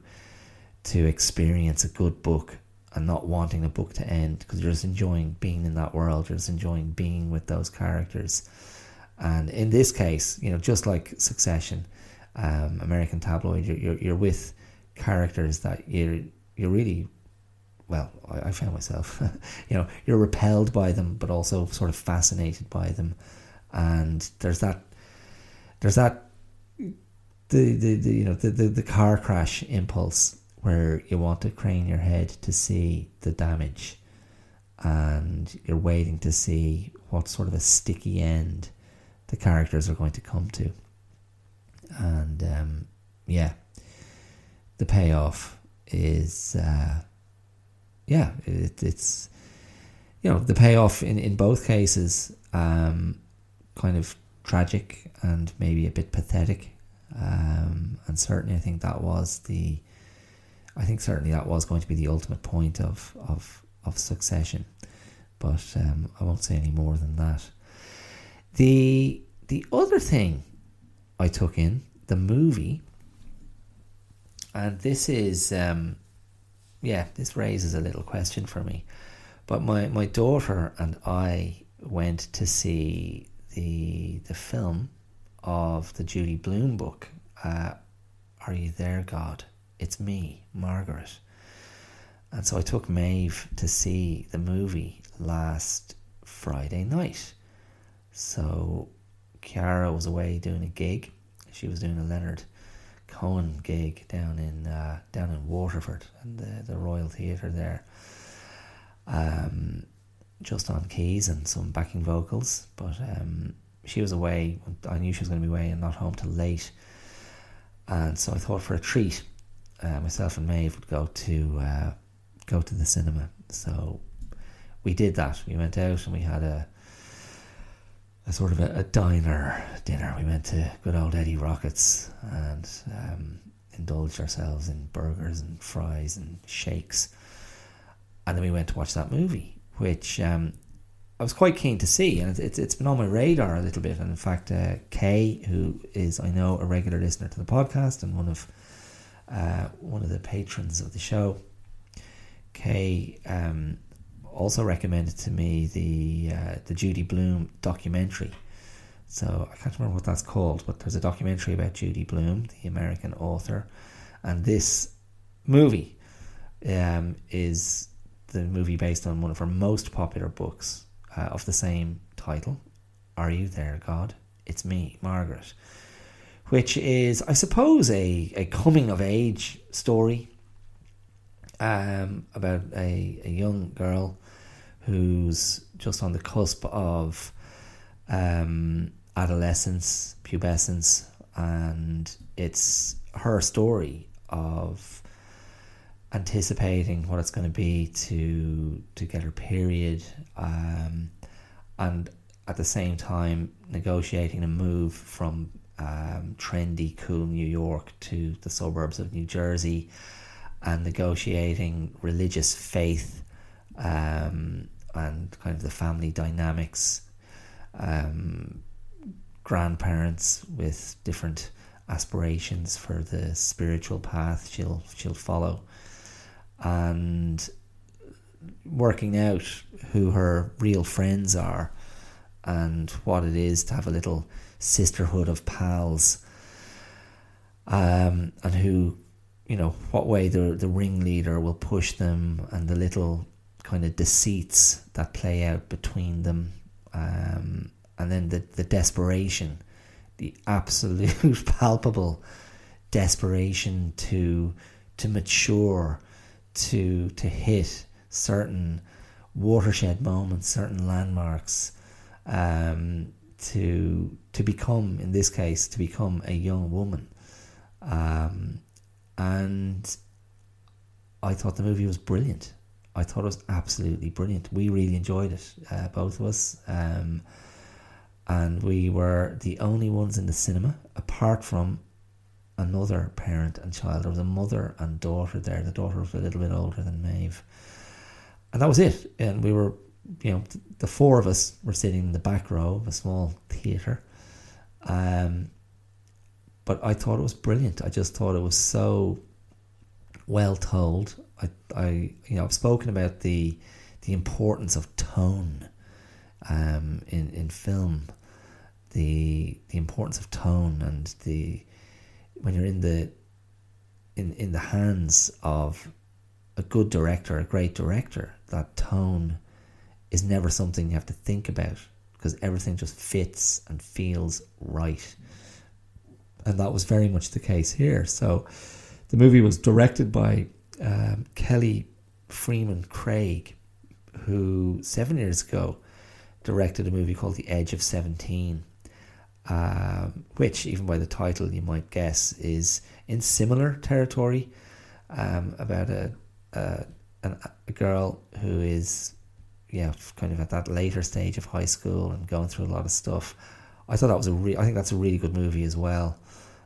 to experience a good book and not wanting a book to end because you're just enjoying being in that world. You're just enjoying being with those characters. And in this case, you know, just like Succession, um, American Tabloid, you're, you're, you're with characters that you're you're really well. I, I found myself, you know, you're repelled by them, but also sort of fascinated by them. And there's that, there's that, the the, the you know the, the the car crash impulse where you want to crane your head to see the damage, and you're waiting to see what sort of a sticky end the characters are going to come to. And um, yeah, the payoff is uh, yeah, it, it's you know the payoff in in both cases um, kind of tragic and maybe a bit pathetic. Um, and certainly, I think that was the, I think certainly that was going to be the ultimate point of of of succession. But um, I won't say any more than that. The the other thing I took in the movie, and this is um, yeah, this raises a little question for me. But my, my daughter and I went to see the the film of the Judy Blume book. Uh, Are you there, God? It's me, Margaret. And so I took Maeve to see the movie last Friday night. So Kiara was away doing a gig. She was doing a Leonard Cohen gig down in uh, down in Waterford and the, the Royal Theatre there. Um, just on keys and some backing vocals, but um, she was away. I knew she was going to be away and not home till late, and so I thought for a treat, uh, myself and Maeve would go to uh, go to the cinema. So we did that. We went out and we had a a sort of a, a, diner dinner. We went to good old Eddie Rockets and um, indulged ourselves in burgers and fries and shakes. And then we went to watch that movie, which um, I was quite keen to see, and it's it's been on my radar a little bit. And in fact, uh, Kay, who is I know a regular listener to the podcast and one of uh, one of the patrons of the show, Kay um, also recommended to me the uh, the Judy Blume documentary. So I can't remember what that's called, but there's a documentary about Judy Blume, the American author, and this movie um, is the movie based on one of her most popular books uh, of the same title. Are you there, God? It's me, Margaret. Which is, I suppose, a, a coming of age story um, about a, a young girl who's just on the cusp of um, adolescence, pubescence, and it's her story of anticipating what it's going to be to to get her period, um, and at the same time negotiating a move from um, trendy, cool New York to the suburbs of New Jersey, and negotiating religious faith um, and kind of the family dynamics, um, grandparents with different aspirations for the spiritual path she'll she'll follow, and working out who her real friends are and what it is to have a little sisterhood of pals um, and who you know what way the the ringleader will push them and the little kind of deceits that play out between them um, and then the, the desperation the absolute palpable desperation to to mature to to hit certain watershed moments certain landmarks um, to to become in this case to become a young woman um, and I thought the movie was brilliant. I thought it was absolutely brilliant. We really enjoyed it, uh, both of us. Um, and we were the only ones in the cinema, apart from another parent and child. There was a mother and daughter there. The daughter was a little bit older than Maeve. And that was it. And we were, you know, the four of us were sitting in the back row of a small theatre. Um, but I thought it was brilliant. I just thought it was so well told. I, I you know, I've spoken about the the importance of tone um, in in film, the the importance of tone and the when you're in the in in the hands of a good director, a great director, that tone is never something you have to think about because everything just fits and feels right and that was very much the case here. So the movie was directed by um, Kelly Fremon Craig, who seven years ago directed a movie called The Edge of Seventeen, um, which, even by the title, you might guess is in similar territory um, about a, a, a girl who is yeah kind of at that later stage of high school and going through a lot of stuff. I thought that was a re- I think that's a really good movie as well.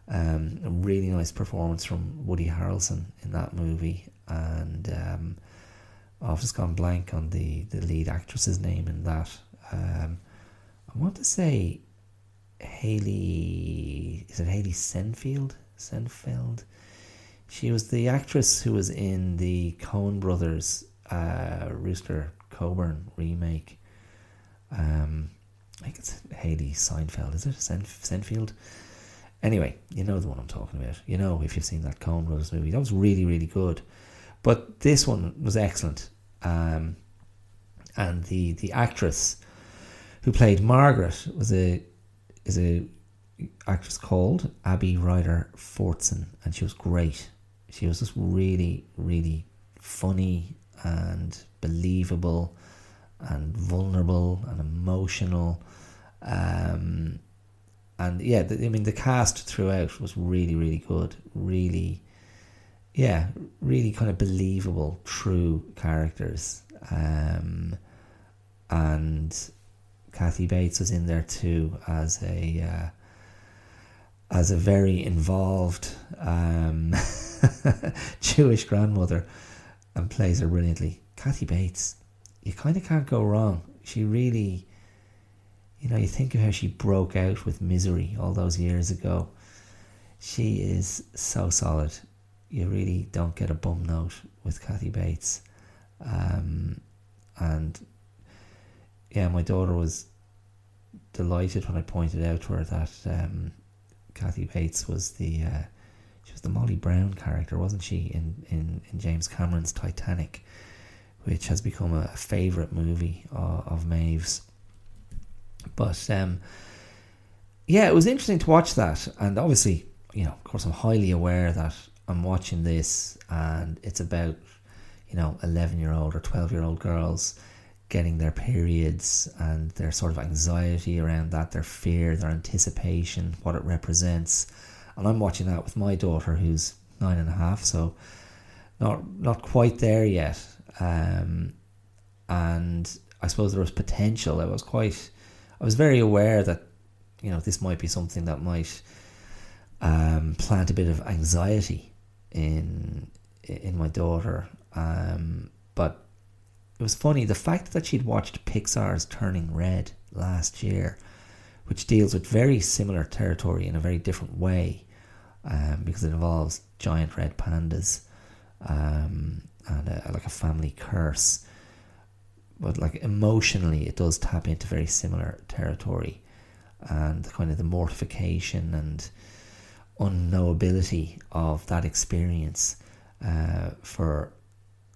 Um, a really nice performance from Woody Harrelson in that movie, and um, I've just gone blank on the, the lead actress's name in that. Um, I want to say Haley. Is it Haley Senfield? Senfeld. She was the actress who was in the Coen Brothers uh, Rooster Cogburn remake. Um, I think it's Hailee Seinfeld. Is it Senf- Senfield? Anyway, you know the one I'm talking about. You know if you've seen that Coen Brothers movie, that was really really good. But this one was excellent, um, and the the actress who played Margaret was a is a actress called Abby Ryder Fortson, and she was great. She was just really really funny and believable and vulnerable and emotional. Um, and yeah, I mean the cast throughout was really really good, really, yeah, really kind of believable, true characters, um, and Kathy Bates was in there too as a uh, as a very involved um, Jewish grandmother, and plays her brilliantly. Kathy Bates, you kind of can't go wrong. She really you know, you think of how she broke out with Misery all those years ago. She is so solid. You really don't get a bum note with Kathy Bates. Um, and yeah, my daughter was delighted when I pointed out to her that um, Kathy Bates was the uh, she was the Molly Brown character, wasn't she, in, in, in James Cameron's Titanic, which has become a favourite movie of, of Maeve's. But um, yeah, it was interesting to watch that, and obviously, you know, of course, I'm highly aware that I'm watching this, and it's about you know, 11 year old or 12 year old girls getting their periods and their sort of anxiety around that, their fear, their anticipation, what it represents. And I'm watching that with my daughter who's nine and a half, so not not quite there yet. Um, and I suppose there was potential. I was quite I was very aware that you know this might be something that might um, plant a bit of anxiety in in my daughter. Um, but it was funny the fact that she'd watched Pixar's Turning Red last year, which deals with very similar territory in a very different way, um, because it involves giant red pandas. Um, and a, like a family curse. But like emotionally, it does tap into very similar territory, and kind of the mortification and unknowability of that experience uh, for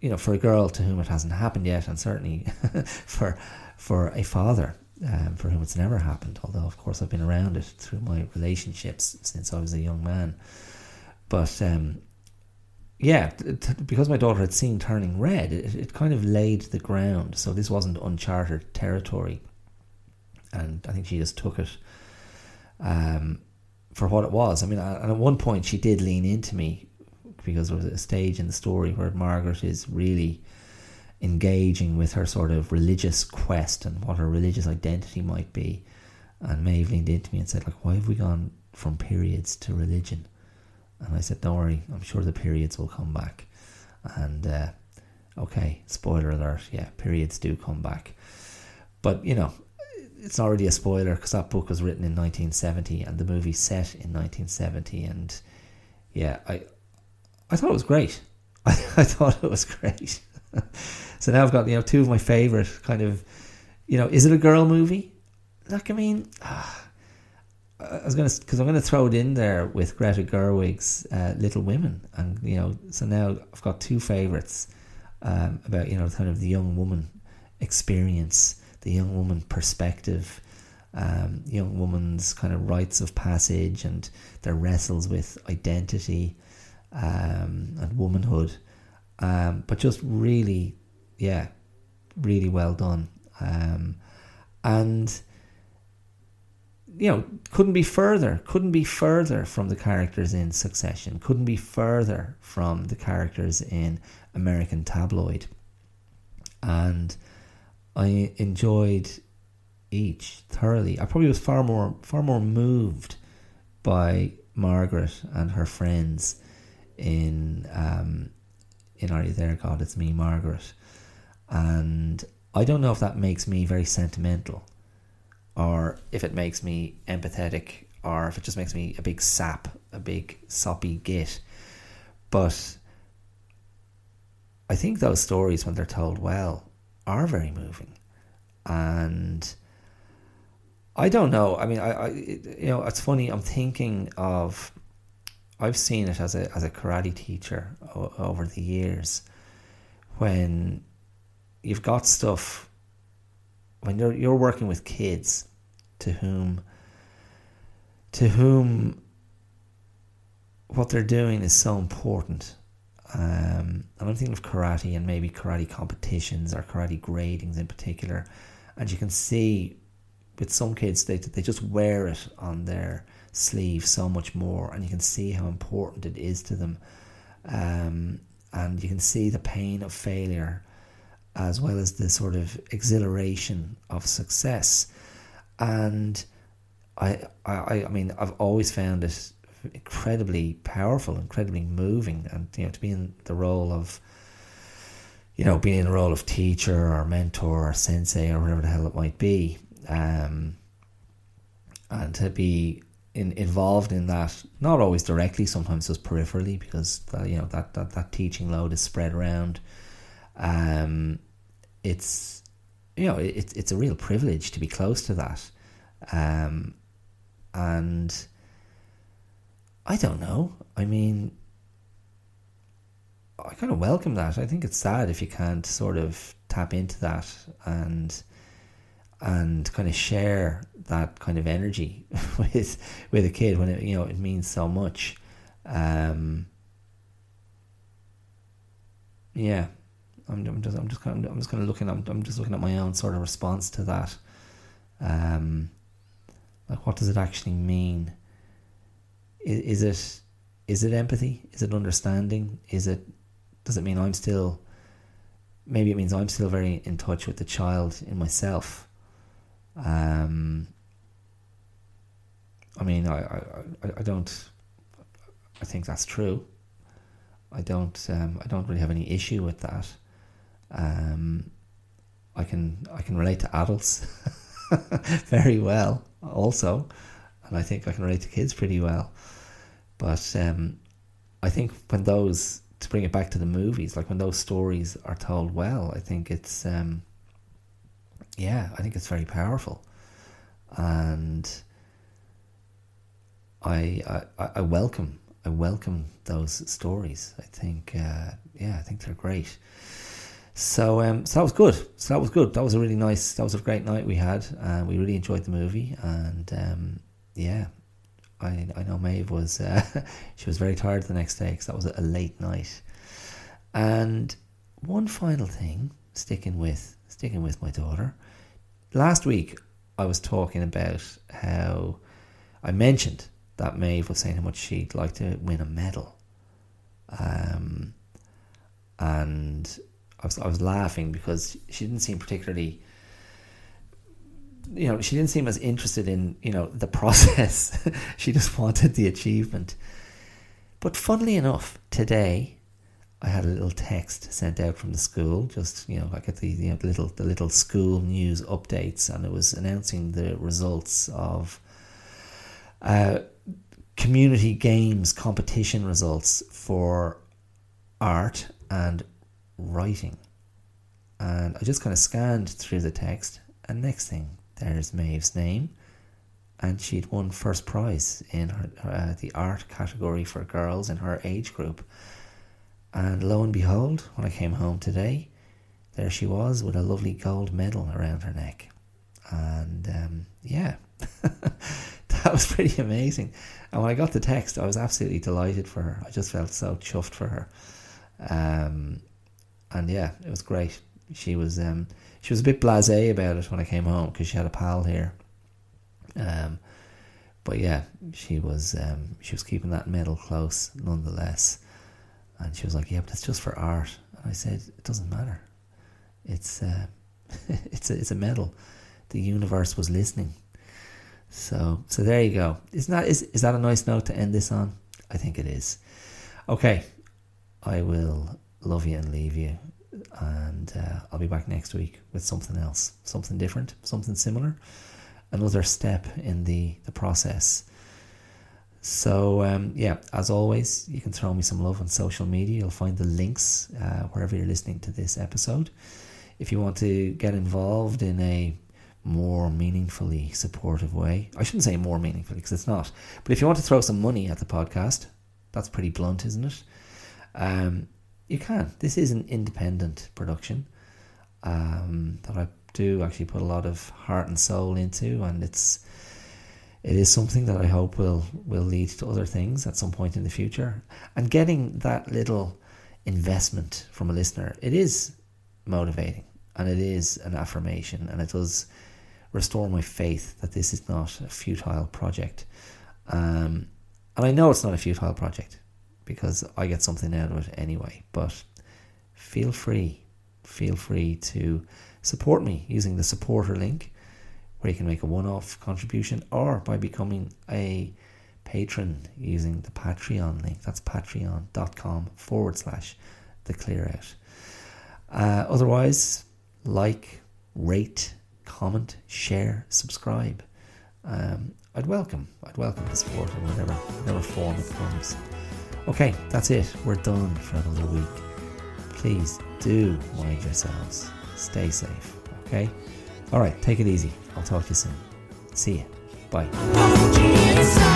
you know for a girl to whom it hasn't happened yet, and certainly for for a father um, for whom it's never happened. Although of course I've been around it through my relationships since I was a young man. But um, yeah, t- because my daughter had seen Turning Red, it, it kind of laid the ground. So this wasn't uncharted territory, and I think she just took it um, for what it was. I mean, and at one point she did lean into me because there was a stage in the story where Margaret is really engaging with her sort of religious quest and what her religious identity might be. And Maeve leaned into me and said, like, why have we gone from periods to religion? And I said, don't worry, I'm sure the periods will come back. And, uh, okay, spoiler alert, yeah, periods do come back. But, you know, it's already a spoiler because that book was written in 1970 and the movie set in 1970. And, yeah, I, I thought it was great. I, I thought it was great. so now I've got, you know, two of my favourite kind of, you know, is it a girl movie? Like, I mean, ah, I was to, because I'm to throw it in there with Greta Gerwig's uh, Little Women, and you know, so now I've got two favorites um, about you know kind of the young woman experience, the young woman perspective, um, young woman's kind of rites of passage, and their wrestles with identity um, and womanhood, um, but just really, yeah, really well done, um, and you know, couldn't be further, couldn't be further from the characters in Succession, couldn't be further from the characters in American Tabloid. And I enjoyed each thoroughly. I probably was far more far more moved by Margaret and her friends in um, in Are You There, God? It's Me, Margaret. And I don't know if that makes me very sentimental or if it makes me empathetic, or if it just makes me a big sap, a big soppy git. But I think those stories, when they're told well, are very moving. And I don't know. I mean, I, I you know, it's funny. I'm thinking of. I've seen it as a as a karate teacher o- over the years, when you've got stuff when you're you're working with kids to whom to whom what they're doing is so important. Um, and I'm thinking of karate and maybe karate competitions or karate gradings in particular. And you can see with some kids, they, they just wear it on their sleeve so much more. And you can see how important it is to them. Um, and you can see the pain of failure as well as the sort of exhilaration of success. And I, I, I mean, I've always found it incredibly powerful, incredibly moving, and you know, to be in the role of, you know, being in the role of teacher or mentor or sensei or whatever the hell it might be, um, and to be in, involved in that, not always directly, sometimes just peripherally, because you know that, that that teaching load is spread around. Um, it's you know it's it's a real privilege to be close to that, um, and I don't know. I mean, I kind of welcome that. I think it's sad if you can't sort of tap into that and and kind of share that kind of energy with with a kid when it you know it means so much. Um, yeah, I'm, I'm just I'm just kind of, I'm just kind of looking I'm, I'm just looking at my own sort of response to that. Um, like what does it actually mean? Is, is it is it empathy? Is it understanding? Is it does it mean I'm still maybe it means I'm still very in touch with the child in myself. Um, I mean, I, I, I don't. I think that's true. I don't. Um, I don't really have any issue with that. Um, I can I can relate to adults very well also, and I think I can relate to kids pretty well. But um, I think when those to bring it back to the movies, like when those stories are told well, I think it's um, yeah, I think it's very powerful, and I I, I welcome I welcome those stories. I think uh, yeah, I think they're great. So um, so that was good. So that was good. That was a really nice. That was a great night we had. We really enjoyed the movie, and um, yeah, I I know Maeve was uh, she was very tired the next day because that was a late night. And one final thing, sticking with sticking with my daughter. Last week I was talking about how I mentioned that Maeve was saying how much she'd like to win a medal. Um, and I was I was laughing because she didn't seem particularly you know, she didn't seem as interested in, you know, the process. she just wanted the achievement. But funnily enough, today I had a little text sent out from the school, just you know, I get the you know, the little the little school news updates, and it was announcing the results of uh, community games competition results for art and writing. And I just kind of scanned through the text, and next thing, there's Maeve's name, and she'd won first prize in her, uh, the art category for girls in her age group. And lo and behold, when I came home today, there she was with a lovely gold medal around her neck. And um, yeah, that was pretty amazing. And when I got the text, I was absolutely delighted for her. I just felt so chuffed for her. Um, and yeah, it was great. She was um, she was a bit blasé about it when I came home because she had a pal here. Um, but yeah, she was um, she was keeping that medal close nonetheless. And she was like, "Yeah, but it's just for art." And I said, "It doesn't matter. It's uh, it's a, it's a medal. The universe was listening." So so there you go. Isn't that is is that a nice note to end this on? I think it is. Okay, I will love you and leave you, and uh, I'll be back next week with something else, something different, something similar, another step in the the process. So um, yeah, as always, you can throw me some love on social media. You'll find the links uh, wherever you're listening to this episode. If you want to get involved in a more meaningfully supportive way, I shouldn't say more meaningfully because it's not. But if you want to throw some money at the podcast, that's pretty blunt, isn't it? Um, you can. This is an independent production um, that I do actually put a lot of heart and soul into, and it's it is something that I hope will will lead to other things at some point in the future. And getting that little investment from a listener, it is motivating and it is an affirmation, and it does restore my faith that this is not a futile project. Um, and I know it's not a futile project because I get something out of it anyway. But feel free, feel free to support me using the supporter link where you can make a one off contribution or by becoming a patron using the Patreon link. That's patreon.com forward slash the clear out. Uh, otherwise, like, rate, comment, share, subscribe. Um, I'd welcome, I'd welcome the support in whatever, whatever form it comes. Okay, that's it. We're done for another week. Please do mind yourselves. Stay safe. Okay? All right, take it easy. I'll talk to you soon. See you. Bye.